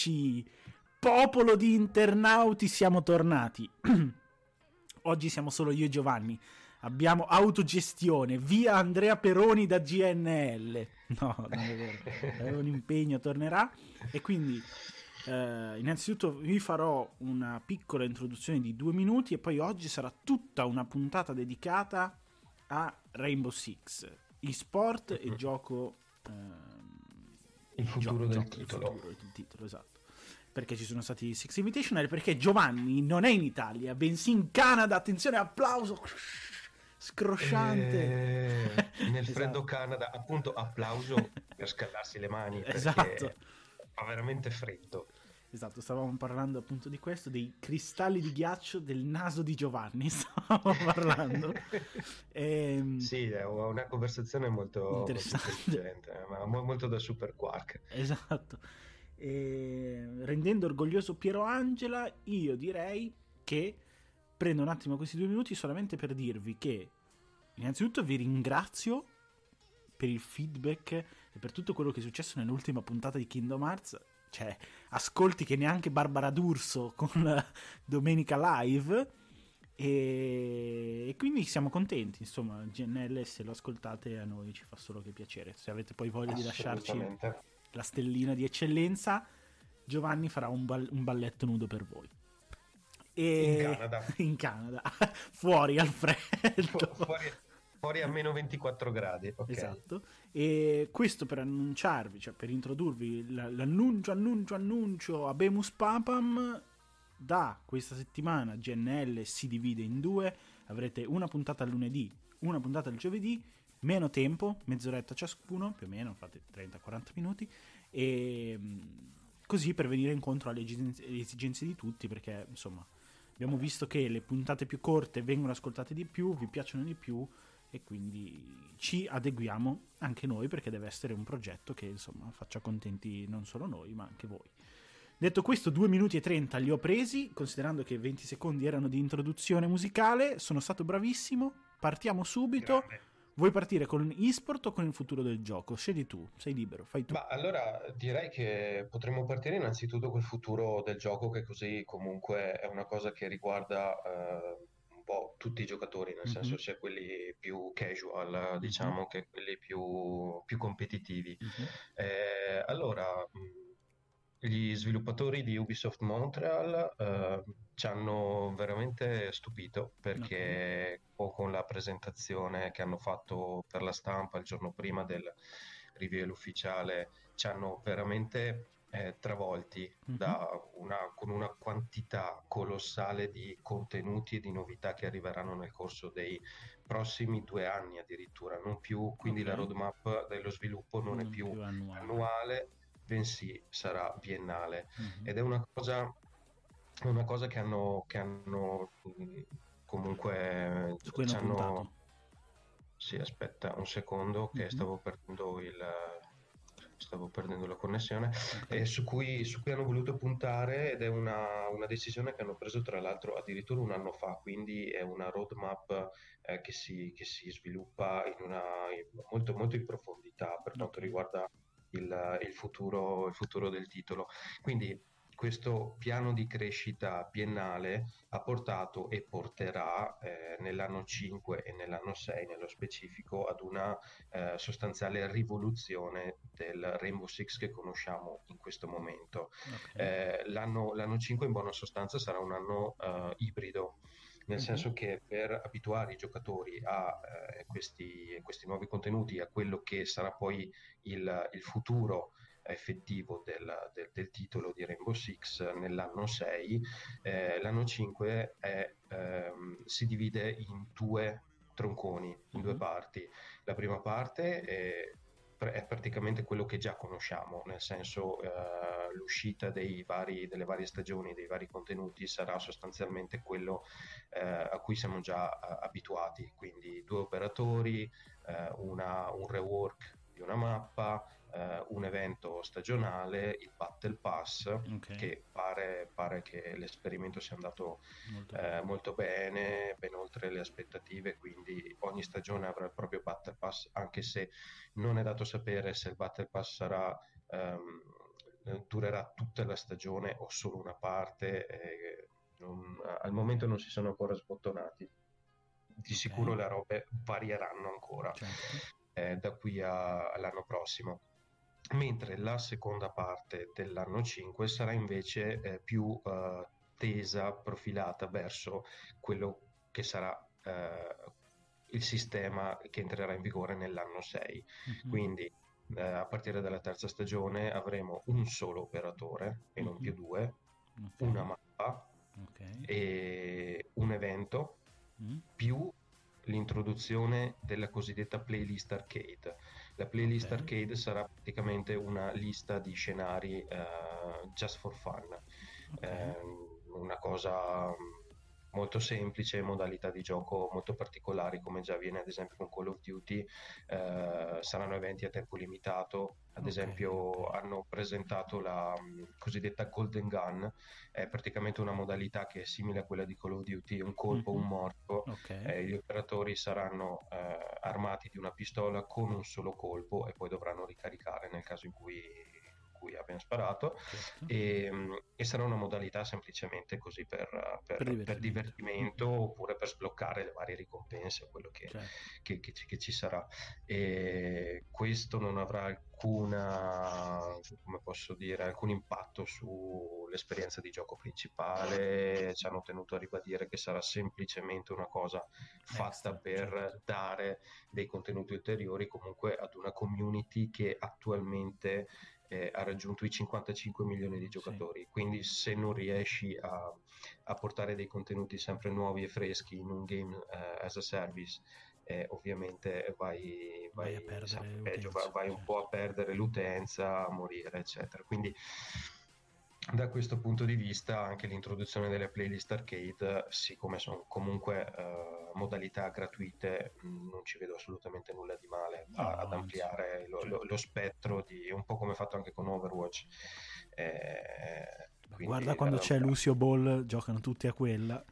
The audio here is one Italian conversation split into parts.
Eccoci, popolo di internauti, siamo tornati. Oggi siamo solo io e Giovanni. Abbiamo autogestione, via Andrea Peroni da GNL. No, non è vero, è un impegno, tornerà. E quindi, eh, innanzitutto, vi farò una piccola introduzione di due minuti e poi oggi sarà tutta una puntata dedicata a Rainbow Six, e-sport e gioco... Eh, il futuro gioco, del gioco, titolo. Il futuro del titolo, esatto. Perché ci sono stati Six Invitational, perché Giovanni non è in Italia, bensì in Canada. Attenzione, applauso scrosciante. Eh, nel freddo esatto. Canada, appunto, applauso per scaldarsi le mani. Esatto. Fa veramente freddo. Esatto, stavamo parlando appunto di questo, dei cristalli di ghiaccio del naso di Giovanni, stavamo parlando. e, ehm, sì, è una conversazione molto interessante, molto, ma molto da super quark. Esatto. E, rendendo orgoglioso Piero Angela, io direi che prendo un attimo questi due minuti solamente per dirvi che innanzitutto vi ringrazio per il feedback e per tutto quello che è successo nell'ultima puntata di Kingdom Hearts cioè, ascolti che neanche Barbara D'Urso con Domenica Live. E... e, quindi siamo contenti. Insomma, GNL, se lo ascoltate, a noi ci fa solo che piacere. Se avete poi voglia di lasciarci la stellina di eccellenza, Giovanni farà un, ball- un balletto nudo per voi. E... In Canada. In Canada, fuori al freddo. Fu- fuori Fuori a meno 24 gradi. Okay. Esatto. E questo per annunciarvi, cioè per introdurvi l'annuncio, annuncio, annuncio a Bemus Papam. Da questa settimana GNL si divide in due. Avrete una puntata lunedì, una puntata al giovedì. Meno tempo, mezz'oretta ciascuno, più o meno, fate 30-40 minuti. E mm, così per venire incontro alle esigenze di tutti, perché insomma abbiamo visto che le puntate più corte vengono ascoltate di più, vi piacciono di più e quindi ci adeguiamo anche noi perché deve essere un progetto che insomma faccia contenti non solo noi ma anche voi. Detto questo, 2 minuti e 30 li ho presi, considerando che 20 secondi erano di introduzione musicale, sono stato bravissimo, partiamo subito. Grande. Vuoi partire con eSport o con il futuro del gioco? Scegli tu, sei libero, fai tu. Ma allora direi che potremmo partire innanzitutto col futuro del gioco, che così comunque è una cosa che riguarda eh, po' tutti i giocatori, nel mm-hmm. senso sia quelli più casual, diciamo, mm-hmm. che quelli più, più competitivi. Mm-hmm. Eh, allora, gli sviluppatori di Ubisoft Montreal eh, ci hanno veramente stupito perché okay. con la presentazione che hanno fatto per la stampa il giorno prima del reveal ufficiale ci hanno veramente eh, travolti mm-hmm. da una, con una quantità colossale di contenuti e di novità che arriveranno nel corso dei prossimi due anni addirittura, non più, quindi okay. la roadmap dello sviluppo non, non è più, più annuale. annuale. Bensì sarà biennale mm-hmm. ed è una cosa, una cosa che hanno, che hanno comunque... Su cui hanno. Sì, aspetta un secondo che mm-hmm. stavo perdendo il stavo perdendo la connessione, okay. su, cui, su, cui, hanno voluto puntare ed è una, una, decisione che hanno preso tra l'altro addirittura un anno fa, quindi è una roadmap eh, che, si, che, si, sviluppa in una, in, molto, molto in profondità per quanto riguarda il, il, futuro, il futuro del titolo. Quindi questo piano di crescita biennale ha portato e porterà eh, nell'anno 5 e nell'anno 6 nello specifico ad una eh, sostanziale rivoluzione del Rainbow Six che conosciamo in questo momento. Okay. Eh, l'anno, l'anno, 5 in buona sostanza sarà un anno eh, ibrido nel mm-hmm. senso che per abituare i giocatori a eh, questi, questi, nuovi contenuti, a quello che sarà poi il, il futuro effettivo del, del, del, titolo di Rainbow Six nell'anno 6, eh, l'anno 5 è, ehm, si divide in due tronconi, in due mhm. parti. La prima parte è è praticamente quello che già conosciamo, nel senso eh, l'uscita vari, delle varie stagioni, dei vari contenuti sarà sostanzialmente quello eh, a cui siamo già eh, abituati, quindi due operatori, eh, una, un rework di una mappa, eh, un evento stagionale, il Battle Pass, okay. che pare, pare, che l'esperimento sia andato molto, eh, molto, bene, ben oltre le aspettative, quindi ogni stagione avrà il proprio Battle Pass, anche se non è dato sapere se il Battle Pass sarà... Um, eh, durerà tutta la stagione o solo una parte, eh, non, al momento non si sono ancora sbottonati. Di okay. sicuro le robe varieranno ancora certo. eh, da qui a, all'anno prossimo. Mentre la seconda parte dell'anno 5 sarà invece eh, più eh, tesa, profilata verso quello che sarà eh, il sistema che entrerà in vigore nell'anno 6. Mm-hmm. Quindi eh, a partire dalla terza stagione avremo un solo operatore e non mm-hmm. più due, okay. una mappa okay. e un evento mm. più l'introduzione della cosiddetta playlist arcade. La playlist okay. arcade sarà praticamente una lista di scenari uh, just for fun, okay. uh, una cosa molto semplice, modalità di gioco molto particolari come già avviene ad esempio con Call of Duty, eh, saranno eventi a tempo limitato, ad okay. esempio hanno presentato la um, cosiddetta Golden Gun, è praticamente una modalità che è simile a quella di Call of Duty, un colpo, mm-hmm. un morto, okay. eh, gli operatori saranno eh, armati di una pistola con un solo colpo e poi dovranno ricaricare nel caso in cui cui abbiamo sparato certo. e, e, sarà una modalità semplicemente così per, per, per, divertimento. per divertimento, oppure per sbloccare le varie ricompense, quello che, certo. che, che, che, ci sarà. E questo non avrà alcuna, come posso dire, alcun impatto sull'esperienza di gioco principale, ci hanno tenuto a ribadire che sarà semplicemente una cosa fatta per certo. dare dei contenuti ulteriori comunque ad una community che attualmente eh, ha raggiunto i 55 milioni di giocatori, sì. quindi se non riesci a, a, portare dei contenuti sempre nuovi e freschi in un game uh, as a service, eh, ovviamente vai, vai, vai, a peggio, vai, un po' a perdere l'utenza, a morire, eccetera. Quindi da questo punto di vista anche l'introduzione delle playlist arcade, siccome sono comunque uh, modalità gratuite, non ci vedo assolutamente nulla di male no, ad ampliare lo, lo, lo, spettro di un po' come fatto anche con Overwatch. Eh, Guarda quando c'è Lucio Ball, giocano tutti a quella.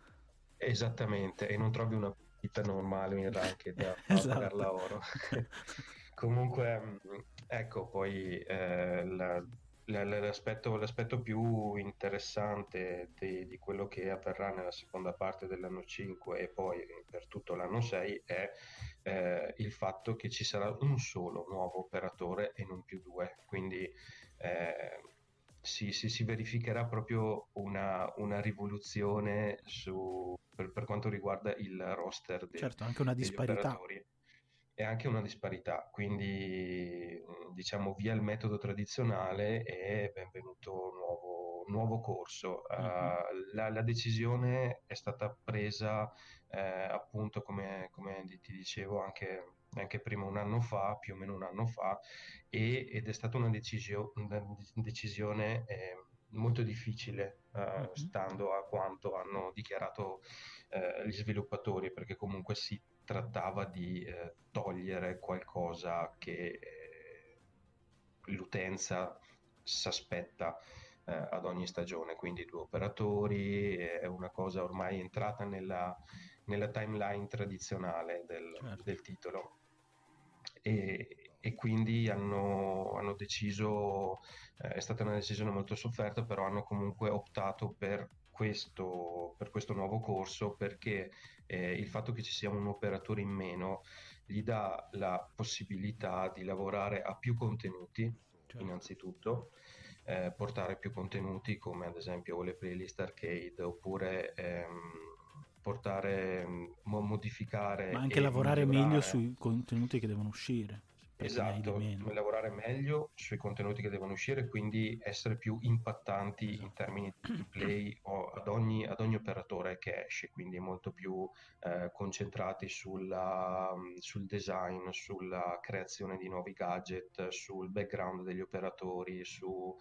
Esattamente, e non trovi una vita normale in rank da esatto. pagarla oro. comunque, ecco, poi eh, la, L'aspetto, l'aspetto, più interessante di, di, quello che avverrà nella seconda parte dell'anno 5 e poi per tutto l'anno 6 è eh, il fatto che ci sarà un solo nuovo operatore e non più due. Quindi eh, si, si, si, verificherà proprio una, una rivoluzione su, per, per, quanto riguarda il roster dei, certo, anche una disparità. operatori e anche una disparità, quindi diciamo via il metodo tradizionale e benvenuto nuovo, nuovo corso. Uh, la, la, decisione è stata presa eh, appunto come, come, ti dicevo anche, anche, prima un anno fa, più o meno un anno fa, e, ed è stata una, decisio, una decisione eh, molto difficile uh, stando a quanto hanno dichiarato uh, gli sviluppatori perché comunque si trattava di eh, togliere qualcosa che eh, l'utenza si aspetta eh, ad ogni stagione, quindi due operatori, è una cosa ormai entrata nella, nella timeline tradizionale del, certo. del titolo. E, e quindi hanno, hanno deciso, eh, è stata una decisione molto sofferta, però hanno comunque optato per questo, per questo nuovo corso perché eh, il fatto che ci sia un operatore in meno gli dà la possibilità di lavorare a più contenuti, certo. innanzitutto, eh, portare più contenuti come ad esempio le playlist arcade oppure ehm, portare, modificare... Ma anche lavorare migliorare. meglio sui contenuti che devono uscire. Esatto, lavorare meglio sui contenuti che devono uscire, quindi essere più impattanti esatto. in termini di play ad ogni, ad ogni, operatore che esce, quindi molto più eh, concentrati sulla, sul design, sulla creazione di nuovi gadget, sul background degli operatori, sui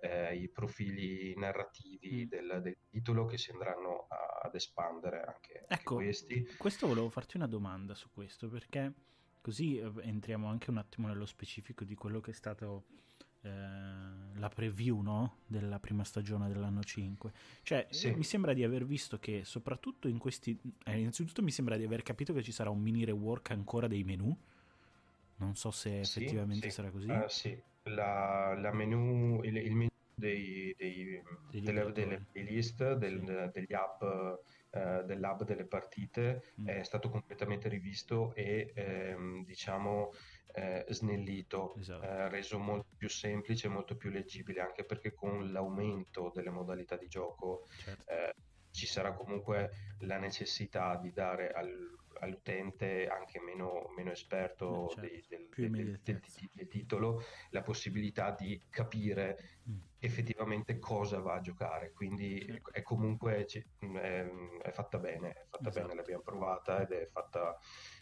eh, profili narrativi mm. del, del, titolo che si andranno a, ad espandere anche, ecco, anche questi. Questo volevo farti una domanda su questo perché Così eh, entriamo anche un attimo nello specifico di quello che è stato eh, la preview no? della prima stagione dell'anno 5. Cioè, sì. mi sembra di aver visto che soprattutto in questi... Eh, innanzitutto mi sembra di aver capito che ci sarà un mini rework ancora dei menu. Non so se effettivamente sì, sarà così. Uh, sì, la, la menu, il, il menu dei, dei, delle, delle, playlist, del, sì. degli app, eh, dell'hub delle partite mm. è stato completamente rivisto e ehm, diciamo eh, snellito, esatto. eh, reso molto più semplice e molto più leggibile, anche perché con l'aumento delle modalità di gioco certo. Eh, ci sarà comunque la necessità di dare al all'utente anche meno, meno esperto eh, certo, dei, del, del, del, del, titolo la possibilità di capire. Effettivamente cosa va a giocare quindi sì. è, comunque è, è, fatta bene è fatta esatto. bene l'abbiamo provata ed è fatta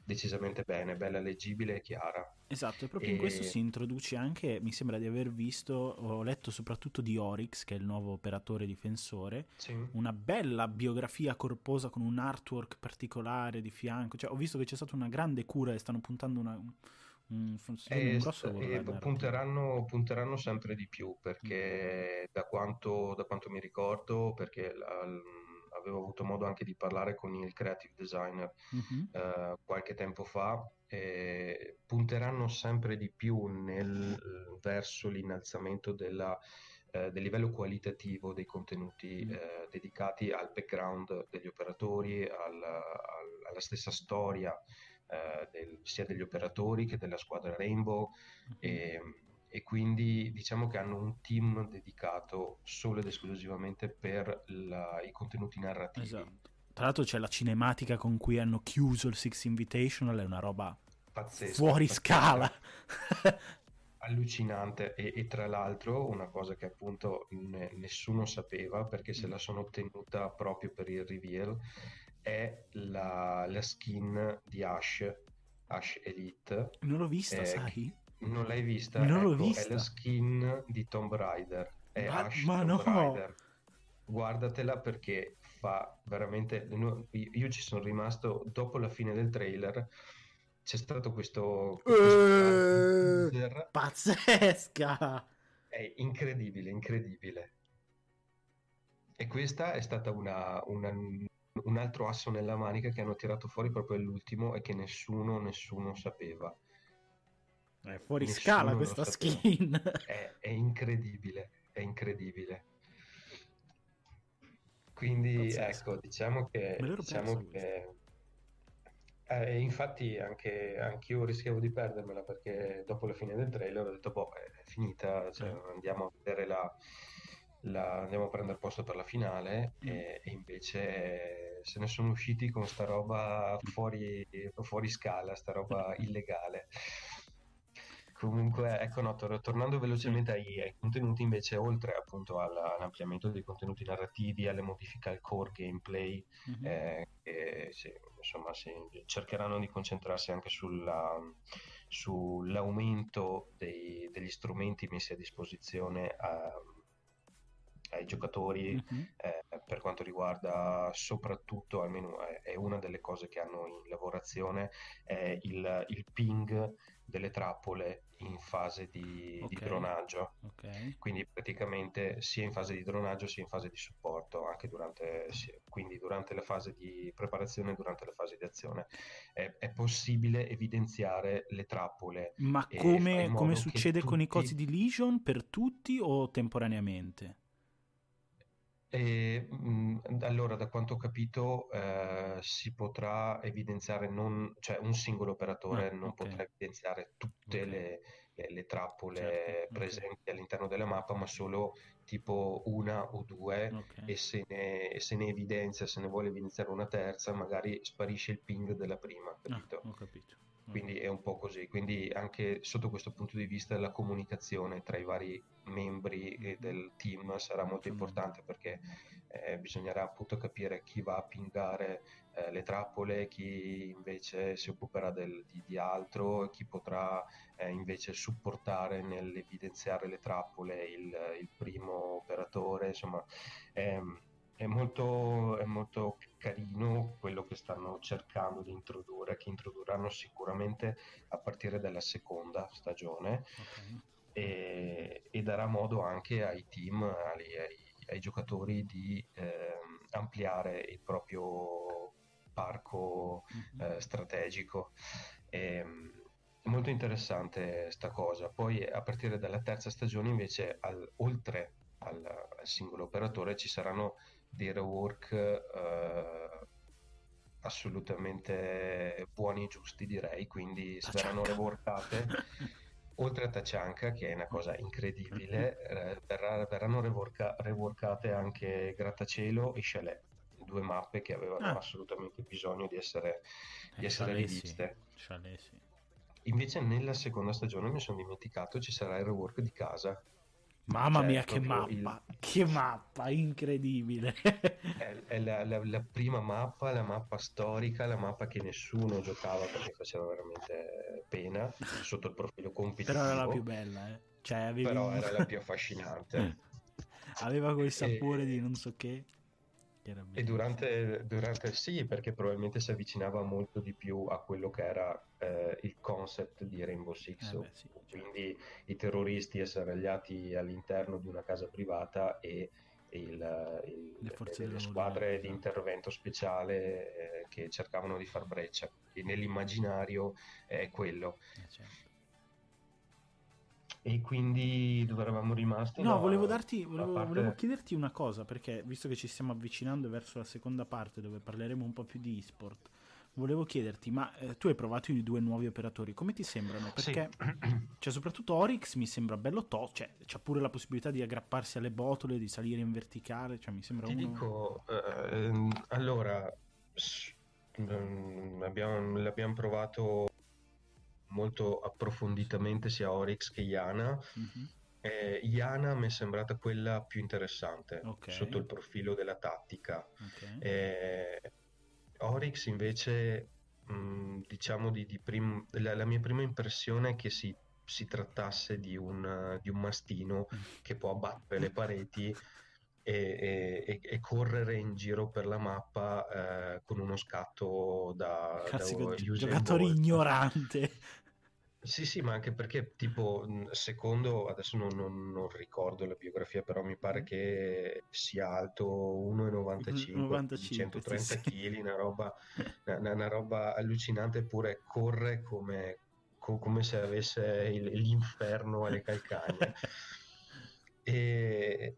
decisamente bene, bella, leggibile e chiara. Esatto, e proprio e... in questo si introduce anche, mi sembra di aver visto, ho letto soprattutto di Oryx, che è il nuovo operatore difensore, sì. una bella biografia corposa con un artwork particolare di fianco, cioè ho visto che c'è stata una grande cura e stanno puntando una, un grosso e punteranno, punteranno, sempre di più perché mm. da, quanto, da, quanto, mi ricordo, perché la, avevo avuto modo anche di parlare con il creative designer mm-hmm. eh, qualche tempo fa, eh, punteranno sempre di più nel, verso l'innalzamento della, eh, del livello qualitativo dei contenuti mm. dedicati al background degli operatori, al, al, alla stessa storia eh, del, sia degli operatori che della squadra Rainbow. Mm-hmm. E, e quindi diciamo che hanno un team dedicato solo ed esclusivamente per la, i contenuti narrativi. Esatto. Tra l'altro c'è la cinematica con cui hanno chiuso il Six Invitational, è una roba pazzesca, fuori pazzesca. scala. allucinante e, e, tra l'altro una cosa che appunto ne, nessuno sapeva perché se la sono tenuta proprio per il reveal è la, la skin di Ash Ash Elite non l'ho vista eh, sai non l'hai vista? Non ecco, l'ho vista. È la skin di Tomb Raider. È ma, Ash ma Tomb no. Raider. Guardatela perché fa veramente... Io ci sono rimasto dopo la fine del trailer. C'è stato questo... questo uh, pazzesca! È incredibile, incredibile. E questa è stata una, una, un altro asso nella manica che hanno tirato fuori proprio all'ultimo e che nessuno, nessuno sapeva. È fuori Nessuno scala questa skin. È, è, incredibile, è incredibile. Quindi Pazzesco. ecco, diciamo che... Diciamo che eh, infatti anche io rischiavo di perdermela perché dopo la fine del trailer ho detto, boh, è finita, cioè, eh. andiamo a vedere la, la, andiamo a prendere posto per la finale mm. e, e, invece se ne sono usciti con sta roba fuori, fuori scala, sta roba illegale. Comunque, ecco, no, tornando velocemente ai, ai, contenuti, invece, oltre appunto all'ampliamento dei contenuti narrativi, alle modifiche al core gameplay, mm-hmm. eh, che, sì, insomma, sì, cercheranno di concentrarsi anche sulla, sull'aumento dei, degli strumenti messi a disposizione a, ai giocatori mm-hmm. eh, per quanto riguarda soprattutto, almeno è, è, una delle cose che hanno in lavorazione, è il, il ping delle trappole in fase di, okay. di dronaggio. Okay. Quindi praticamente sia in fase di dronaggio sia in fase di supporto, anche durante, quindi durante la fase di preparazione e durante la fase di azione. È, è possibile evidenziare le trappole. Ma come, come succede tutti... con i cosi di Legion per tutti o temporaneamente? E, mh, allora, da quanto ho capito, eh, si potrà evidenziare non, cioè un singolo operatore ah, non okay. potrà evidenziare tutte okay. le, le, le, trappole certo, presenti okay. all'interno della mappa, ma solo tipo una o due e se ne, se ne, evidenzia, se ne vuole evidenziare una terza, magari sparisce il ping della prima, ah, capito? Ah, ho capito quindi è un po' così. Quindi anche sotto questo punto di vista la comunicazione tra i vari membri mm-hmm. del team sarà molto importante perché eh, bisognerà appunto capire chi va a pingare eh, le trappole, chi invece si occuperà del, di, di, altro, chi potrà eh, invece supportare nell'evidenziare le trappole il, il primo operatore, insomma ehm, è molto, è molto carino quello che stanno cercando di introdurre, che introdurranno sicuramente a partire dalla seconda stagione okay. e, e, darà modo anche ai team, ai, ai, ai giocatori di eh, ampliare il proprio parco mm-hmm. eh, strategico. E, molto interessante sta cosa. Poi a partire dalla terza stagione invece, al, oltre al, al, singolo operatore, ci saranno dei rework eh, assolutamente buoni e giusti direi, quindi si verranno reworkate. oltre a Tachanka, che è una cosa incredibile, eh, verrà, verranno reworka, reworkate anche Grattacielo e Chalet, due mappe che avevano ah. assolutamente bisogno di essere, di eh, essere riviste. Sì. Invece nella seconda stagione mi sono dimenticato ci sarà il rework di casa. Mamma cioè, mia, che mappa! Il... Che mappa, incredibile! è, è la, la, la, prima mappa, la mappa storica, la mappa che nessuno giocava perché faceva veramente pena sotto il profilo competitivo. Però era la più bella, eh. Cioè, avevi... Però era la più affascinante. Aveva quel sapore e... di non so che. E durante, durante, sì, perché probabilmente si avvicinava molto di più a quello che era eh, il concept di Rainbow Six, eh beh, sì, quindi certo. i terroristi asserragliati all'interno di una casa privata e il, il, le, le, le squadre di intervento speciale eh, che cercavano di far breccia. E nell'immaginario è quello. Eh, certo. E quindi dove eravamo rimasti? No, no volevo, darti, volevo, parte... volevo, chiederti una cosa, perché visto che ci stiamo avvicinando verso la seconda parte dove parleremo un po' più di esport, volevo chiederti, ma eh, tu hai provato i due nuovi operatori, come ti sembrano? Perché, sì. cioè, soprattutto Oryx mi sembra bello tosto, cioè, c'ha pure la possibilità di aggrapparsi alle botole, di salire in verticale, cioè, mi sembra Ti uno... dico, eh, allora, mm, abbiamo, l'abbiamo provato molto approfonditamente sia Oryx che Iana. Mm-hmm. Eh, Iana mi è sembrata quella più interessante okay. sotto il profilo della tattica. Okay. Eh, Oryx invece, mh, mm, diciamo, di, di prim- la, la, mia prima impressione è che si, si trattasse di un, di un mastino mm. che può abbattere le pareti e, e, e, correre in giro per la mappa eh, con uno scatto da, da giocatore ignorante. Sì, sì, ma anche perché tipo secondo, adesso non, non, non, ricordo la biografia, però mi pare che sia alto 1,95, 95, 130 kg, una roba, una, una roba allucinante, eppure corre come, come se avesse il, l'inferno alle calcagna. e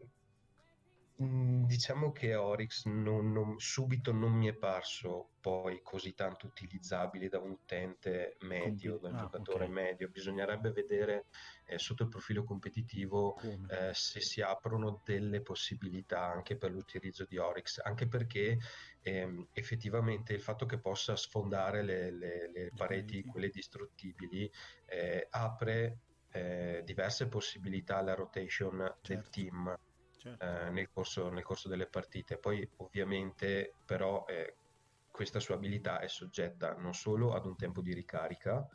diciamo che Oryx non, non, subito non mi è parso poi così tanto utilizzabile da un utente medio, da un ah, giocatore okay. medio. Bisognerebbe vedere eh, sotto il profilo competitivo eh, se si aprono delle possibilità anche per l'utilizzo di Oryx, anche perché ehm, effettivamente il fatto che possa sfondare le, le, le pareti, quelle distruttibili, eh, apre eh, diverse possibilità alla rotation certo. del team certo. eh, nel, corso, nel, corso, delle partite. Poi ovviamente però eh, questa sua abilità è soggetta non solo ad un tempo di ricarica,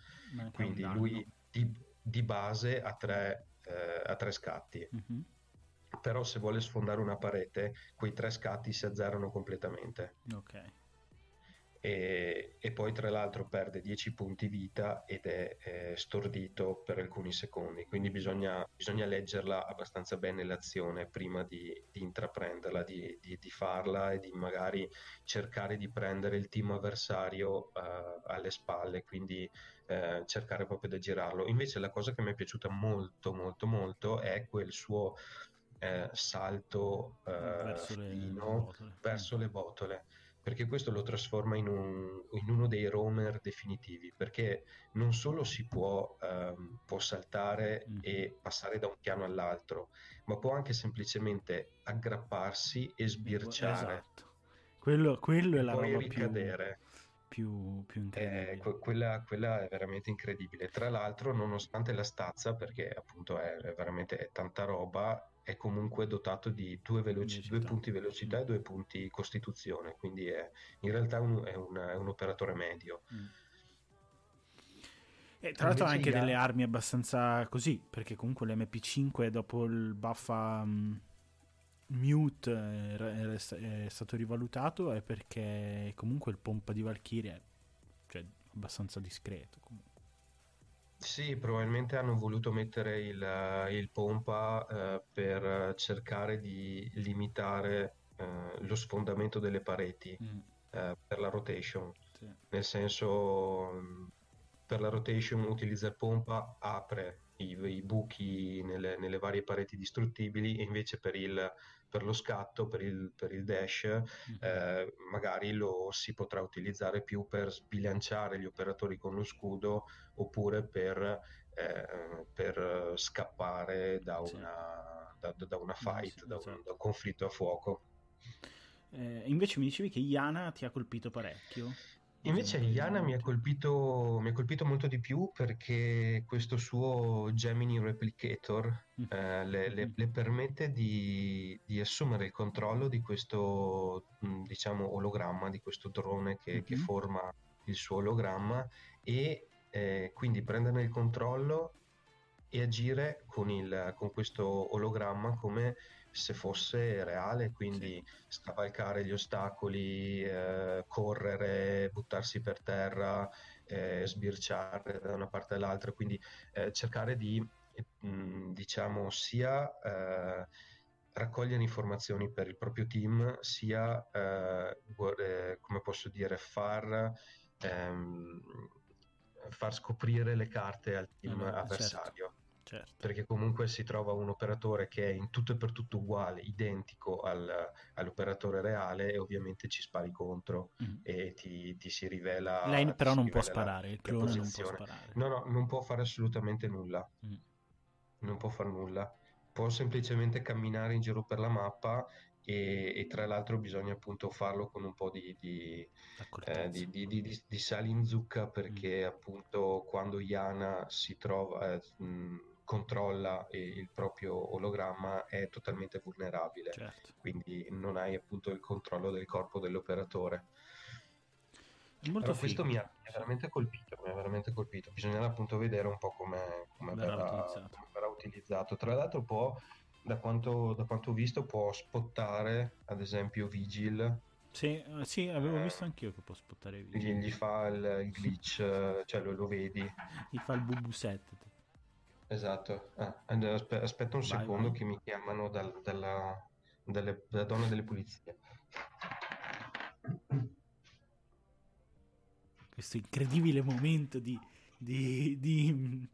quindi lui di, di, base ha tre, eh, ha tre scatti. Mm-hmm. Però se vuole sfondare una parete, quei tre scatti si azzerano completamente. Ok e, e, poi tra l'altro perde 10 punti vita ed è eh, stordito per alcuni secondi, quindi bisogna, bisogna, leggerla abbastanza bene l'azione prima di, di intraprenderla, di, di, di, farla e di magari cercare di prendere il team avversario uh, alle spalle, quindi uh, cercare proprio di girarlo. Invece la cosa che mi è piaciuta molto molto molto è quel suo uh, salto verso, le, verso le botole perché questo lo trasforma in, un, in, uno dei roamer definitivi, perché non solo si può, um, può saltare mm. e passare da un piano all'altro, ma può anche semplicemente aggrapparsi e sbirciare. Esatto. Quello, quello è la roba ricadere. Più, più, più incredibile. Eh, quella, quella, è veramente incredibile. Tra l'altro, nonostante la stazza, perché appunto è, è veramente è tanta roba, è comunque dotato di due, veloci- due punti velocità mm. e due punti costituzione, quindi è, in realtà un, è, un, è, un, operatore medio. Mm. E tra l'altro ha anche delle armi abbastanza così, perché comunque l'MP5 dopo il buff a um, Mute è, è, stato rivalutato è perché comunque il pompa di Valkyrie è cioè, abbastanza discreto. Comunque. Sì, probabilmente hanno voluto mettere il, il pompa eh, per cercare di limitare eh, lo sfondamento delle pareti mm. eh, per la rotation. Sì. Nel senso, per la rotation utilizza il pompa, apre i, i buchi nelle, nelle, varie pareti distruttibili e invece per, il, per lo scatto, per il, per il dash, mm-hmm. eh, magari lo si potrà utilizzare più per sbilanciare gli operatori con lo scudo oppure per, eh, per scappare da una, da, da, una fight, da, un, esatto. da, un, conflitto a fuoco. Eh, invece mi dicevi che Iana ti ha colpito parecchio. Invece Yana mi ha, colpito, mi ha colpito molto di più perché questo suo Gemini Replicator mm. eh, le, le, le, permette di, di, assumere il controllo di questo mm, diciamo ologramma, di questo drone che, mm-hmm. che forma il suo ologramma e eh, quindi prenderne il controllo e agire con, il, con questo ologramma come se fosse reale, quindi scavalcare gli ostacoli, eh, correre, buttarsi per terra, eh, sbirciare da una parte all'altra, quindi eh, cercare di, mh, mm, diciamo, sia eh, raccogliere informazioni per il proprio team, sia, eh, eh, come posso dire, far... Ehm, far scoprire le carte al team certo. avversario. Certo certo. perché comunque si trova un operatore che è in tutto e per tutto uguale, identico al, all'operatore reale e ovviamente ci spari contro mm. e ti, ti, si rivela... Lei però non può sparare, il clone non può sparare. No, no, non può fare assolutamente nulla. Mm. Non può fare nulla. Può semplicemente camminare in giro per la mappa e, e, tra l'altro bisogna appunto farlo con un po' di, di, eh, di, di sale in zucca perché mm. appunto quando Iana si trova eh, mh, controlla il proprio ologramma è totalmente vulnerabile, certo. quindi non hai appunto il controllo del corpo dell'operatore. Allora, questo mi ha, mi ha, veramente colpito, mi ha veramente colpito. Bisognerà appunto vedere un po' come, come verrà, verrà, utilizzato. Come verrà utilizzato. Tra l'altro può, da quanto, da quanto ho visto, può spottare ad esempio Vigil sì, eh, sì, avevo eh, visto anch'io che può spottare Vigil. Gli, gli fa il, il glitch, cioè lo, lo, vedi. Gli fa il bubu set. Esatto. Ah, aspetta un vai, secondo vai. che mi chiamano dal, dalla, dalle, dalla donna delle pulizie. Questo incredibile momento di, di, di,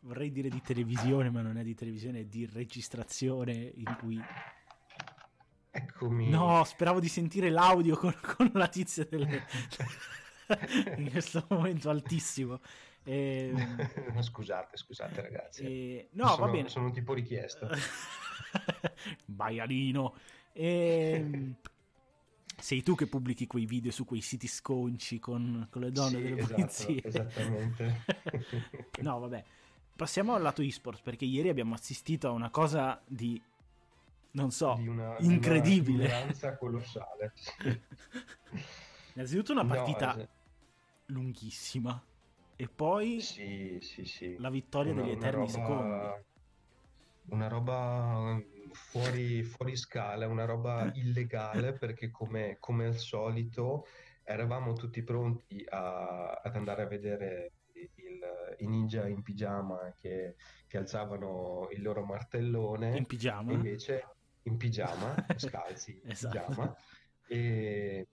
vorrei dire di televisione, ma non è di televisione, è di registrazione in cui... Eccomi. No, speravo di sentire l'audio con, con la tizia delle... in questo momento altissimo. E... Ehm, scusate, scusate ragazzi. E... No, sono, va bene. Sono un tipo richiesto. Baialino. E... Ehm, sei tu che pubblichi quei video su quei siti sconci con, con le donne sì, delle esatto, polizie. Esattamente. no, vabbè. Passiamo al lato esports perché ieri abbiamo assistito a una cosa di non so, di una, incredibile. Di una colossale. Innanzitutto una partita no, es- lunghissima e poi sì, sì, sì. la vittoria una, degli Eterni roba, Secondi. Una roba fuori, fuori scala, una roba illegale perché come, come, al solito eravamo tutti pronti a, ad andare a vedere il, i ninja in pigiama che, che, alzavano il loro martellone. In pigiama? Invece in pigiama, scalzi in esatto. pigiama. E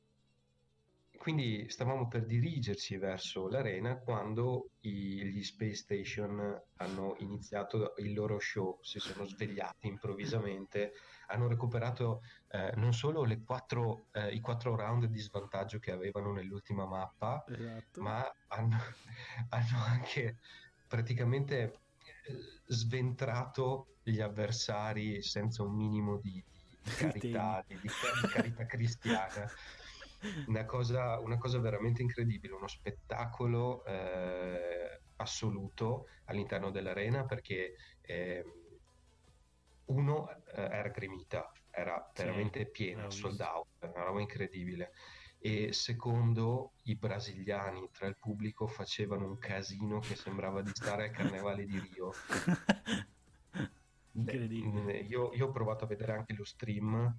quindi stavamo per dirigerci verso l'arena quando i, gli Space Station hanno iniziato il loro show, si sono svegliati improvvisamente, hanno recuperato eh, non solo quattro, eh, i quattro round di svantaggio che avevano nell'ultima mappa, esatto. ma hanno, hanno, anche praticamente eh, sventrato gli avversari senza un minimo di, di carità, di, di carità cristiana una cosa, una cosa veramente incredibile, uno spettacolo eh, assoluto all'interno dell'arena perché eh, uno eh, era gremita, era veramente sì, piena, sold out, una roba incredibile. E secondo, i brasiliani tra il pubblico facevano un casino che sembrava di stare al carnevale di Rio. Incredibile. Io, io ho provato a vedere anche lo stream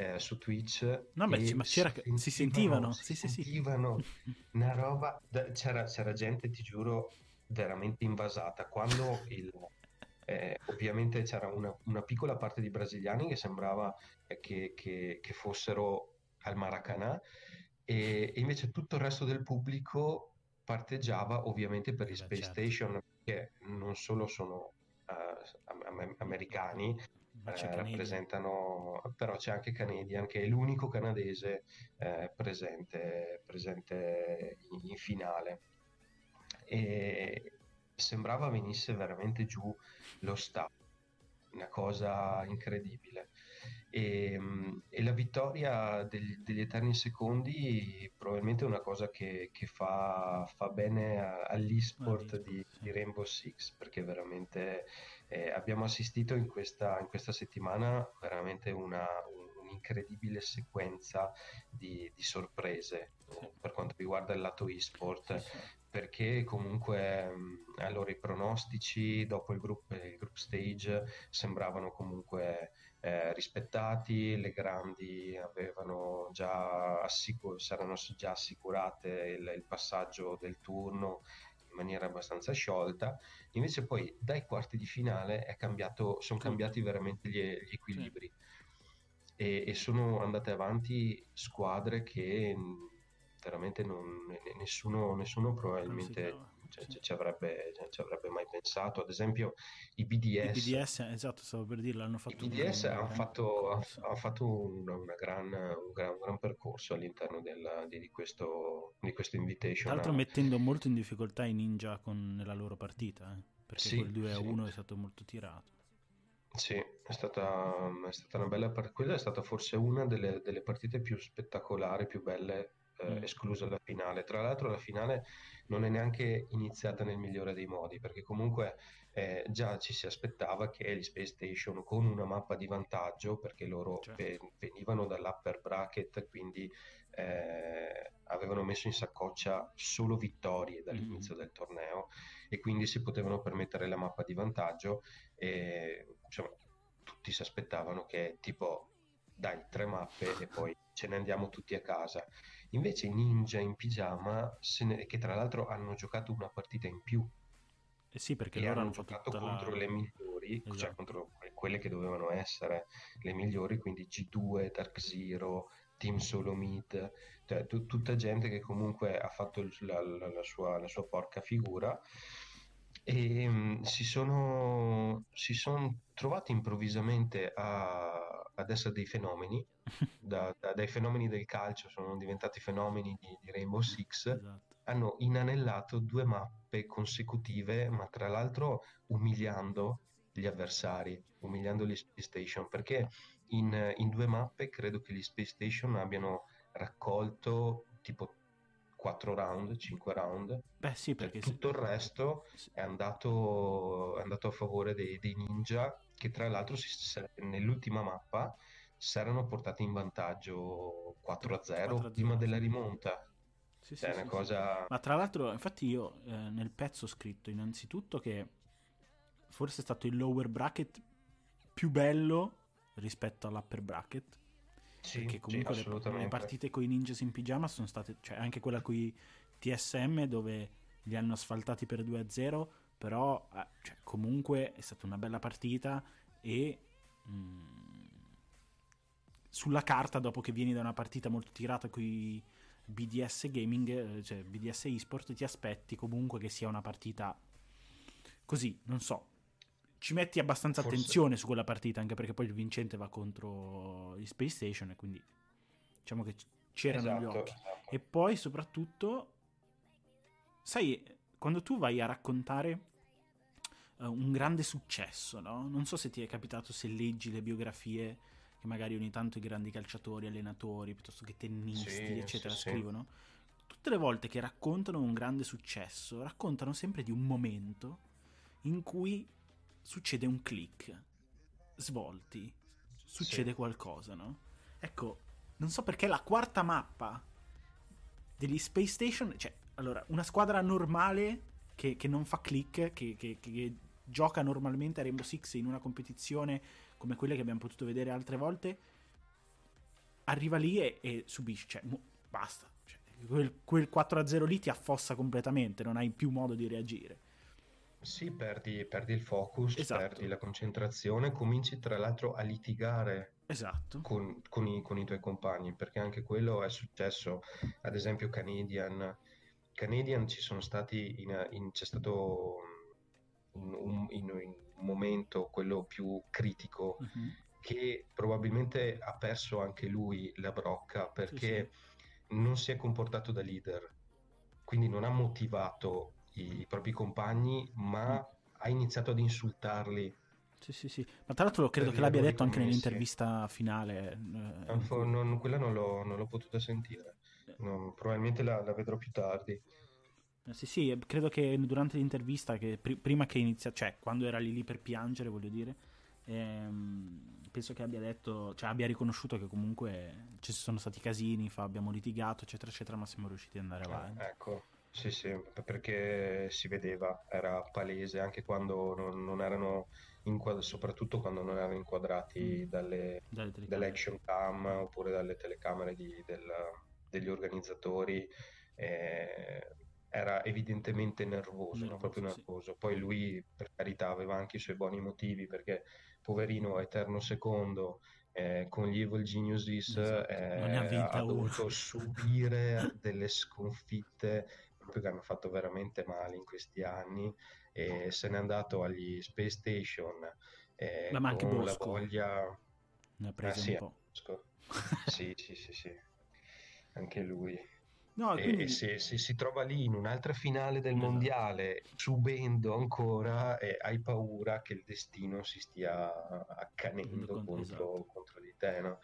eh, su Twitch. No, ma, ma c'era, si, si sentivano, si sì, sentivano sì, sì. una roba. C'era, c'era, gente, ti giuro, veramente invasata. Quando il, eh, ovviamente c'era una, una, piccola parte di brasiliani che sembrava che, che, che fossero al Maracanã, e, e invece tutto il resto del pubblico parteggiava ovviamente per i Space certo. Station, che non solo sono uh, americani, eh, rappresentano, però c'è anche Canadian che è l'unico canadese eh, presente, presente in, in, finale. E sembrava venisse veramente giù lo staff, una cosa incredibile. E, e la vittoria degli, degli, Eterni Secondi probabilmente è una cosa che, che fa, fa, bene a, all'esport di, di, Rainbow Six perché veramente eh, abbiamo assistito in questa, in questa, settimana veramente una, un'incredibile sequenza di, di sorprese sì. per quanto riguarda il lato esport sì, sì. perché comunque allora i pronostici dopo il group, il group stage sembravano comunque eh, rispettati, le grandi avevano già assicur- erano già assicurate il, il, passaggio del turno in maniera abbastanza sciolta, invece poi dai quarti di finale è cambiato, sono cambiati veramente gli, gli equilibri. E, e, sono andate avanti squadre che veramente non, nessuno, nessuno probabilmente cioè, sì. ci, avrebbe, ci, avrebbe, mai pensato. Ad esempio, i BDS. I BDS, esatto, stavo per dirlo, hanno fatto. I BDS hanno fatto, hanno fatto una, una gran, un, gran, un, gran, percorso all'interno del, di, di, questo, di questo invitation. Tra l'altro, mettendo molto in difficoltà i ninja con, nella loro partita, eh? perché sì, quel 2 a 1 sì. è stato molto tirato. Sì, è stata, è stata una bella partita. Quella è stata forse una delle, delle partite più spettacolari, più belle eh, mm. esclusa la finale. Tra l'altro la finale non è neanche iniziata nel migliore dei modi, perché comunque eh, già ci si aspettava che gli Space Station con una mappa di vantaggio, perché loro certo. ve- venivano dall'upper bracket, quindi eh, avevano messo in saccoccia solo vittorie dall'inizio mm. del torneo e quindi si potevano permettere la mappa di vantaggio e insomma tutti si aspettavano che tipo dai tre mappe e poi ce ne andiamo tutti a casa Invece i ninja in pigiama, ne, che tra l'altro hanno giocato una partita in più. Eh sì, perché loro hanno giocato contro la... le migliori, cioè esatto. cioè contro quelle che dovevano essere le migliori, quindi G2, Dark Zero, Team Solo Meat, cioè t- tutta gente che comunque ha fatto la, la, la, sua, la sua porca figura e um, si, sono, si sono trovati improvvisamente a, ad essere dei fenomeni, da, da, dai fenomeni del calcio sono diventati fenomeni di, di Rainbow Six, esatto. hanno inanellato due mappe consecutive, ma tra l'altro umiliando gli avversari, umiliando gli Space Station, perché in, in due mappe credo che gli Space Station abbiano raccolto tipo 4 round, 5 round. Beh, sì, perché tutto il resto è andato, è andato a favore dei, dei, ninja che tra l'altro si, nell'ultima mappa si erano portati in vantaggio 4-0 prima della rimonta. Sì, cioè, sì, sì, cosa... Ma tra l'altro, infatti io eh, nel pezzo ho scritto innanzitutto che forse è stato il lower bracket più bello rispetto all'upper bracket sì, perché comunque sì, le, le, partite con i ninjas in pigiama sono state, cioè anche quella con i TSM dove li hanno asfaltati per 2-0, però eh, cioè, comunque è stata una bella partita e mh, mm, sulla carta dopo che vieni da una partita molto tirata con i BDS Gaming, eh, cioè BDS eSport, ti aspetti comunque che sia una partita così, non so, ci metti abbastanza Forse. attenzione su quella partita, anche perché poi il vincente va contro gli Space Station e quindi diciamo che c'erano esatto, gli occhi. Esatto. E poi soprattutto, sai, quando tu vai a raccontare uh, un grande successo, no? Non so se ti è capitato se leggi le biografie che magari ogni tanto i grandi calciatori, allenatori, piuttosto che tennisti, sì, eccetera, sì, scrivono. Sì. Tutte le volte che raccontano un grande successo, raccontano sempre di un momento in cui succede un click, svolti, succede sì. qualcosa, no? Ecco, non so perché la quarta mappa degli Space Station, cioè, allora, una squadra normale che, che non fa click, che, che, che, gioca normalmente a Rainbow Six in una competizione come quelle che abbiamo potuto vedere altre volte, arriva lì e, e subisce, cioè, mo, basta. Cioè, quel, quel 4-0 lì ti affossa completamente, non hai più modo di reagire. Sì, perdi, perdi il focus, esatto. perdi la concentrazione, cominci tra l'altro a litigare esatto. con, con, i, con, i, tuoi compagni, perché anche quello è successo, ad esempio Canadian, Canadian ci sono stati, in, in, c'è stato un, un, in, un, momento, quello più critico, uh-huh. che probabilmente ha perso anche lui la brocca perché sì, sì. non si è comportato da leader, quindi non ha motivato i, i propri compagni, ma uh-huh. ha iniziato ad insultarli sì, sì, sì. Ma tra l'altro credo che l'abbia detto anche nell'intervista finale. Eh, non, quella non l'ho, non l'ho, potuta sentire. No, probabilmente la, la, vedrò più tardi. Eh, sì, sì, credo che durante l'intervista, che pr- prima che inizia, cioè quando era lì lì per piangere, voglio dire, ehm, penso che abbia detto, cioè abbia riconosciuto che comunque ci sono stati casini, fa, abbiamo litigato, eccetera, eccetera, ma siamo riusciti ad andare eh, avanti. Eh, ecco. Sì, sì, perché si vedeva, era palese anche quando non, non erano inquad- soprattutto quando non erano inquadrati mm. dalle, dalle action cam oppure dalle telecamere di, del, degli organizzatori. Eh, era evidentemente nervoso, nervoso proprio nervoso. Sì. Poi lui, per carità, aveva anche i suoi buoni motivi perché, poverino, eterno secondo, eh, con gli Evil Geniuses esatto. eh, ha, ha dovuto subire delle sconfitte proprio che hanno fatto veramente male in questi anni e se n'è andato agli Space Station eh, ma anche con Bosco. la voglia ne ah, sì, sì sì sì sì anche lui No, e, quindi... e se, se, si trova lì in un'altra finale del esatto. mondiale subendo ancora e hai paura che il destino si stia accanendo contro, esatto. contro, di te no?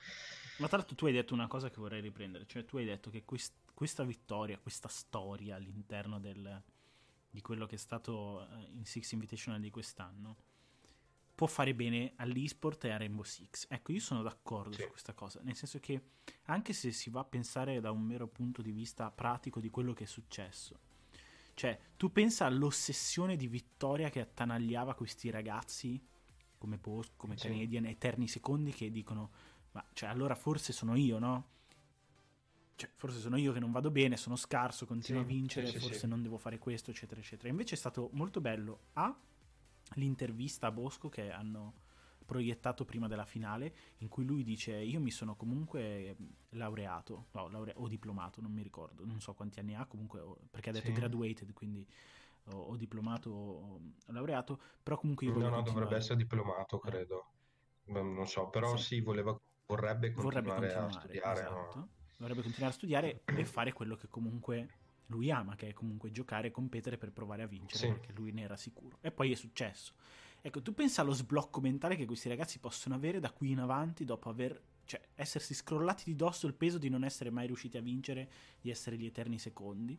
Ma tra l'altro tu hai detto una cosa che vorrei riprendere cioè tu hai detto che quest- questa vittoria questa storia all'interno del, di quello che è stato uh, in Six Invitational di quest'anno, può fare bene all'esport e a Rainbow Six. Ecco, io sono d'accordo sì. su questa cosa, nel senso che anche se si va a pensare da un mero punto di vista pratico di quello che è successo, cioè tu pensa all'ossessione di vittoria che attanagliava questi ragazzi come Post, come sì. Canadian, eterni secondi che dicono ma cioè allora forse sono io, no? cioè, forse sono io che non vado bene, sono scarso, continuo sì, a vincere, sì, forse sì. non devo fare questo, eccetera, eccetera. Invece è stato molto bello. A l'intervista a Bosco che hanno proiettato prima della finale, in cui lui dice: Io mi sono comunque laureato, no, laure- o diplomato, non mi ricordo, non so quanti anni ha, comunque, perché ha detto graduated, quindi o, o diplomato o laureato, però comunque io No, no, dovrebbe essere diplomato, eh. credo. Non so, però sì, voleva, vorrebbe continuare, vorrebbe continuare a studiare. Esatto. No? dovrebbe continuare a studiare e fare quello che comunque lui ama, che è comunque giocare e competere per provare a vincere, sì. perché lui ne era sicuro. E poi è successo. Ecco, tu pensa allo sblocco mentale che questi ragazzi possono avere da qui in avanti dopo aver, cioè, essersi scrollati di dosso il peso di non essere mai riusciti a vincere, di essere gli eterni secondi.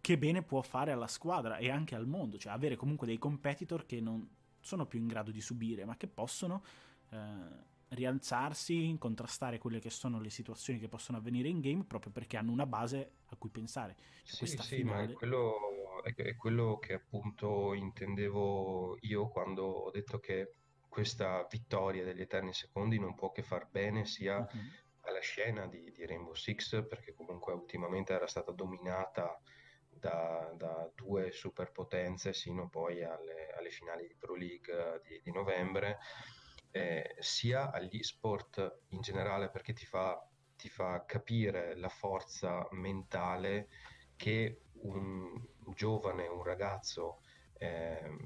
Che bene può fare alla squadra e anche al mondo, cioè avere comunque dei competitor che non sono più in grado di subire, ma che possono eh, rialzarsi, contrastare quelle che sono le situazioni che possono avvenire in game proprio perché hanno una base a cui pensare. Cioè, sì, sì, finale... ma è quello, è quello che appunto intendevo io quando ho detto che questa vittoria degli Eterni Secondi non può che far bene sia uh-huh. alla scena di, di, Rainbow Six perché comunque ultimamente era stata dominata da, da due superpotenze sino poi alle, alle finali di Pro League di, di novembre eh, sia agli sport in generale perché ti fa, ti fa capire la forza mentale che un giovane, un ragazzo eh,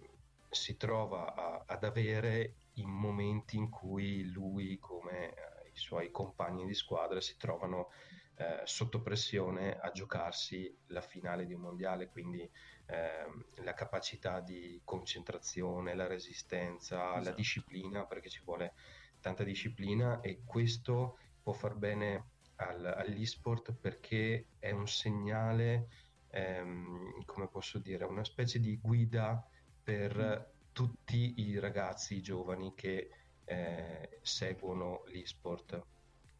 si trova a, ad avere in momenti in cui lui come eh, i suoi compagni di squadra si trovano eh, sotto pressione a giocarsi la finale di un mondiale, quindi ehm, la capacità di concentrazione, la resistenza, esatto. la disciplina, perché ci vuole tanta disciplina e questo può far bene al, agli sport perché è un segnale, ehm, come posso dire, una specie di guida per mm. tutti i ragazzi i giovani che eh, seguono l'e-sport.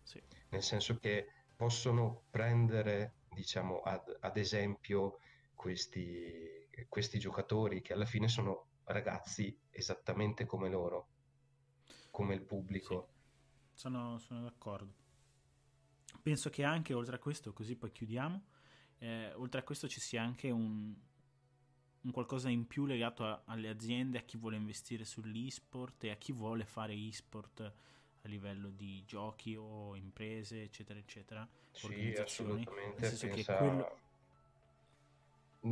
Sì. Nel senso che possono prendere, diciamo, ad, ad esempio questi, questi giocatori che alla fine sono ragazzi esattamente come loro, come il pubblico. Sì, sono, sono, d'accordo. Penso che anche oltre a questo, così poi chiudiamo, eh, oltre a questo ci sia anche un, un qualcosa in più legato a, alle aziende, a chi vuole investire sull'e-sport e a chi vuole fare e-sport a livello di giochi o imprese, eccetera, eccetera. Sì, assolutamente. Nel senso pensa... che quello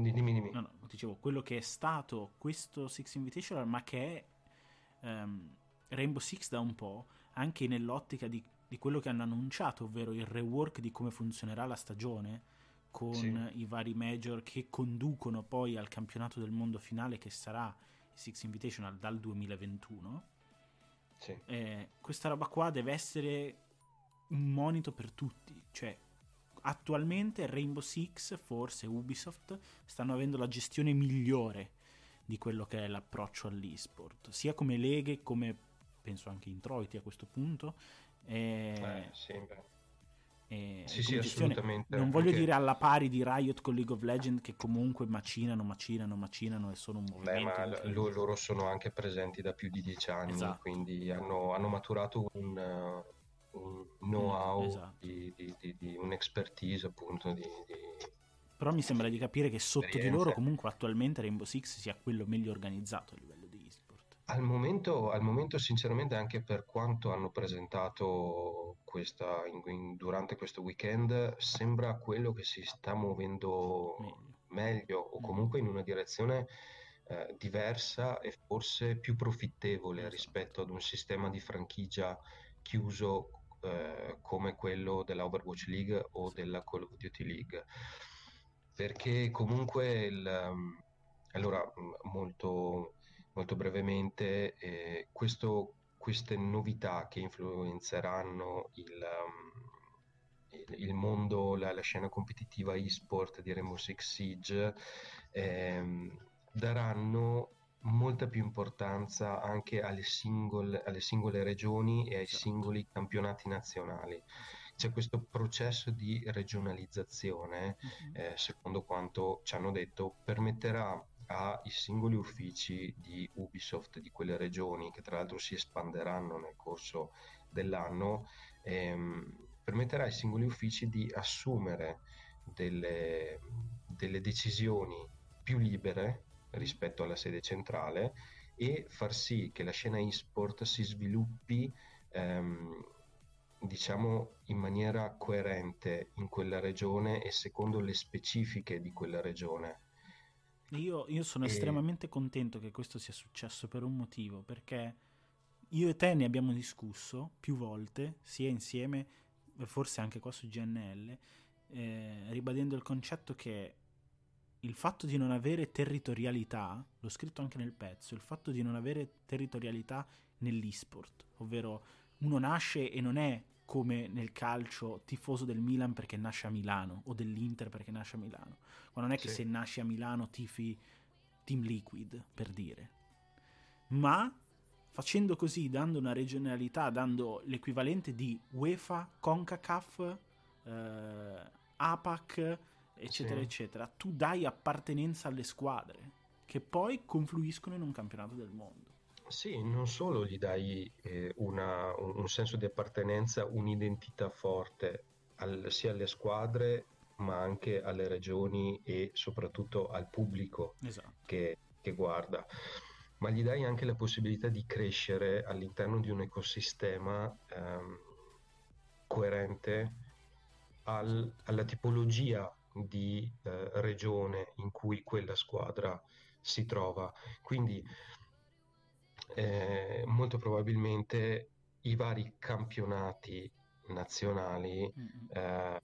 Dimmi, dimmi. No, no, dicevo, quello che è stato questo Six Invitational, ma che è um, Rainbow Six da un po', anche nell'ottica di, di, quello che hanno annunciato, ovvero il rework di come funzionerà la stagione, con sì. i vari major che conducono poi al campionato del mondo finale che sarà il Six Invitational dal 2021. Sì. Eh, questa roba qua deve essere un monito per tutti, cioè attualmente Rainbow Six, forse Ubisoft, stanno avendo la gestione migliore di quello che è l'approccio all'esport, sia come leghe, come penso anche introiti a questo punto. E... Eh, sì, e sì, sì, assolutamente. Non voglio dire alla pari di Riot con League of Legends che comunque macinano, macinano, macinano e sono un movimento. Beh, ma l- loro sono anche presenti da più di dieci anni, esatto. quindi hanno, hanno maturato un, un know-how, esatto. di, di, di, di, un'expertise appunto di, Però mi sembra di capire che sotto di loro comunque attualmente Rainbow Six sia quello meglio organizzato a livello di esport. Al momento, al momento sinceramente anche per quanto hanno presentato questa, in, in, durante questo weekend sembra quello che si sta muovendo meglio, meglio o mm. comunque in una direzione eh, diversa e forse più profittevole esatto. rispetto ad un sistema di franchigia chiuso eh, come quello della Overwatch League o della Call of Duty League. Perché comunque il, um, allora molto, molto brevemente eh, questo, queste novità che influenzeranno il, um, il, mondo, la, la, scena competitiva e-sport di Rainbow Six Siege ehm, daranno molta più importanza anche alle singole, alle singole regioni e ai certo. singoli campionati nazionali. C'è questo processo di regionalizzazione, uh-huh. eh, secondo quanto ci hanno detto, permetterà ai singoli uffici di Ubisoft di quelle regioni, che tra l'altro si espanderanno nel corso dell'anno, ehm, permetterà ai singoli uffici di assumere delle, delle decisioni più libere rispetto alla sede centrale e far sì che la scena e-sport si sviluppi ehm, diciamo in maniera coerente in quella regione e secondo le specifiche di quella regione. Io, io sono e... estremamente contento che questo sia successo per un motivo, perché io e te ne abbiamo discusso più volte, sia insieme, forse anche qua su GNL, eh, ribadendo il concetto che il fatto di non avere territorialità, l'ho scritto anche nel pezzo, il fatto di non avere territorialità nell'esport, ovvero uno nasce e non è come nel calcio tifoso del Milan perché nasce a Milano o dell'Inter perché nasce a Milano, ma non è che sì. se nasci a Milano tifi Team Liquid, per dire. Ma facendo così, dando una regionalità, dando l'equivalente di UEFA, CONCACAF, eh, APAC, eccetera, sì. eccetera, tu dai appartenenza alle squadre che poi confluiscono in un campionato del mondo. Sì, non solo gli dai eh, una, un, un, senso di appartenenza, un'identità forte al, sia alle squadre ma anche alle regioni e soprattutto al pubblico esatto. che, che guarda ma gli dai anche la possibilità di crescere all'interno di un ecosistema ehm, coerente al, alla tipologia di eh, regione in cui quella squadra si trova. Quindi eh, molto probabilmente i vari campionati nazionali eh,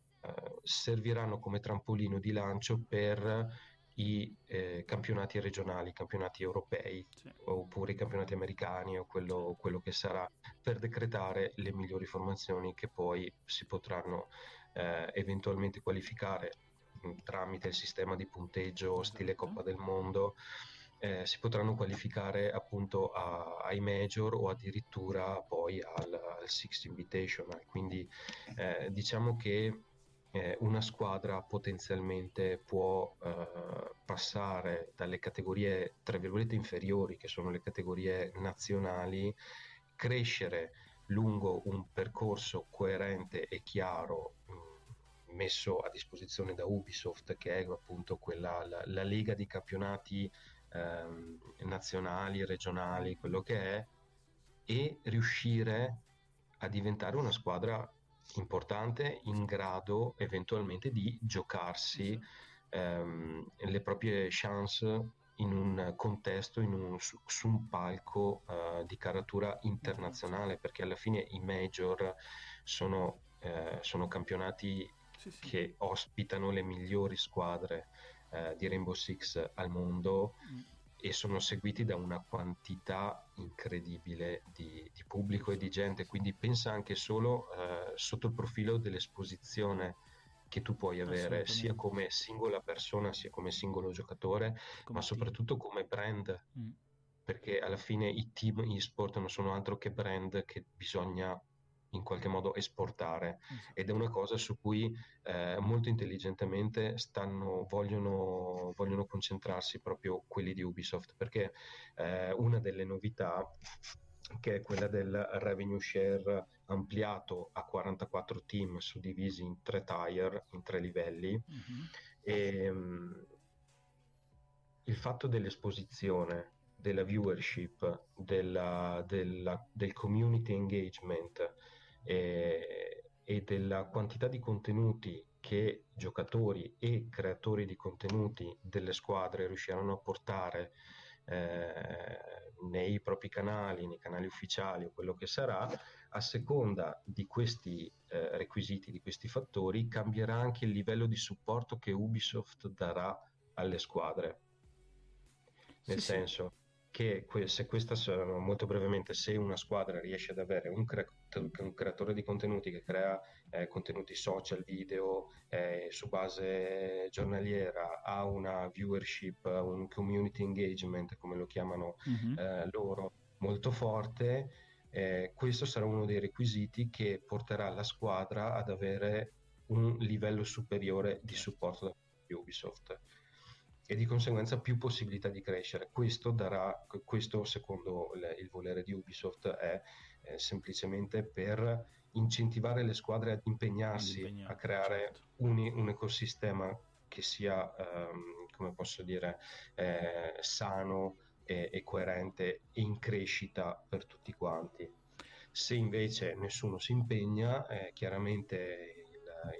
serviranno come trampolino di lancio per i eh, campionati regionali, campionati europei sì. oppure i campionati americani o quello, quello, che sarà per decretare le migliori formazioni che poi si potranno eh, eventualmente qualificare tramite il sistema di punteggio stile esatto. Coppa del Mondo eh, si potranno qualificare appunto a, ai major o addirittura poi al, al Six Invitational. Quindi eh, diciamo che eh, una squadra potenzialmente può eh, passare dalle categorie tra virgolette inferiori, che sono le categorie nazionali, crescere lungo un percorso coerente e chiaro messo a disposizione da Ubisoft, che è appunto quella, la, la lega di campionati ehm, nazionali, regionali, quello che è, e riuscire a diventare una squadra importante in grado eventualmente di giocarsi ehm, le proprie chance in un contesto, in un, su, su, un palco uh, di caratura internazionale, perché alla fine i major sono, eh, sono campionati sì, sì. che ospitano le migliori squadre eh, di Rainbow Six al mondo mm. e sono seguiti da una quantità incredibile di, di pubblico e di gente, quindi pensa anche solo eh, sotto il profilo dell'esposizione che tu puoi avere sia come singola persona sia come singolo giocatore, come ma soprattutto come brand. Mm. Perché alla fine i team e-sport non sono altro che brand che bisogna in qualche modo esportare esatto. ed è una cosa su cui eh, molto intelligentemente stanno, vogliono, vogliono, concentrarsi proprio quelli di Ubisoft perché eh, una delle novità che è quella del revenue share ampliato a 44 team suddivisi in tre tier, in tre livelli. Mm-hmm. E, um, il fatto dell'esposizione, della viewership, della, della, del community engagement e, e della quantità di contenuti che giocatori e creatori di contenuti delle squadre riusciranno a portare eh, nei propri canali, nei canali ufficiali o quello che sarà, a seconda di questi eh, requisiti, di questi fattori, cambierà anche il livello di supporto che Ubisoft darà alle squadre. Nel sì, senso, che se questa molto brevemente se una squadra riesce ad avere un, cre- un creatore di contenuti che crea eh, contenuti social video eh, su base giornaliera ha una viewership un community engagement come lo chiamano mm-hmm. eh, loro molto forte eh, questo sarà uno dei requisiti che porterà la squadra ad avere un livello superiore di supporto da Ubisoft e di conseguenza più possibilità di crescere. Questo, darà, questo secondo le, il volere di Ubisoft, è eh, semplicemente per incentivare le squadre ad impegnarsi a creare certo. un, un, ecosistema che sia, um, come posso dire, eh, sano e, e coerente e in crescita per tutti quanti. Se invece nessuno si impegna, eh, chiaramente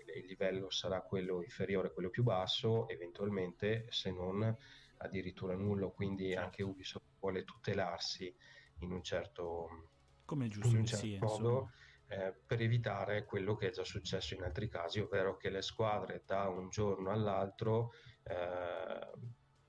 il, il livello sarà quello inferiore, quello più basso, eventualmente se non addirittura nullo, quindi certo. anche Ubisoft vuole tutelarsi in un certo, Come giusto in un certo sia, modo eh, per evitare quello che è già successo in altri casi, ovvero che le squadre da un giorno all'altro eh,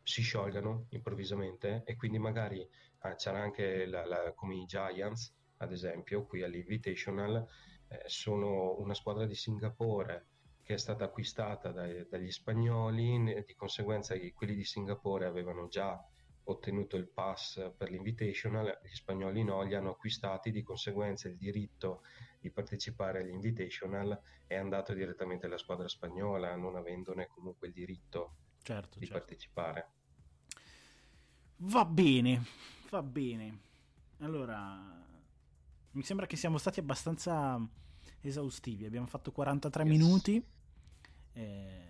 si sciolgano improvvisamente e quindi magari eh, c'era anche la, la, come i Giants ad esempio qui all'Invitational eh, sono una squadra di Singapore che è stata acquistata dai, dagli spagnoli, di conseguenza quelli di Singapore avevano già ottenuto il pass per l'invitational, gli spagnoli no, li hanno acquistati, di conseguenza il diritto di partecipare invitational è andato direttamente alla squadra spagnola, non avendone comunque il diritto certo, di certo. partecipare. Va bene, va bene. Allora, mi sembra che siamo stati abbastanza esaustivi. Abbiamo fatto 43 yes. minuti. Eh,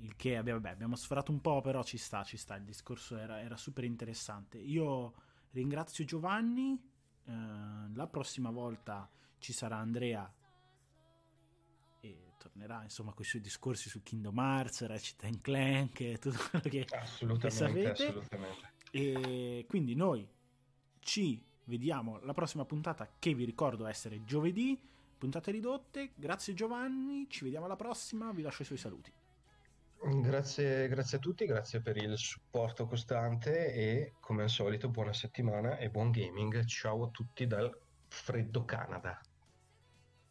il che abbiamo, beh, abbiamo sforato un po', però ci sta, ci sta. Il discorso era, era super interessante. Io ringrazio Giovanni. Eh, la prossima volta ci sarà Andrea e tornerà insomma con i suoi discorsi su Kingdom Hearts, Ratchet Clank e tutto quello che, assolutamente, che sapete. Assolutamente. E quindi noi ci vediamo la prossima puntata che vi ricordo essere giovedì, puntate ridotte. Grazie Giovanni, ci vediamo alla prossima, vi lascio i suoi saluti. Grazie, grazie a tutti, grazie per il supporto costante e come al solito buona settimana e buon gaming. Ciao a tutti dal freddo Canada.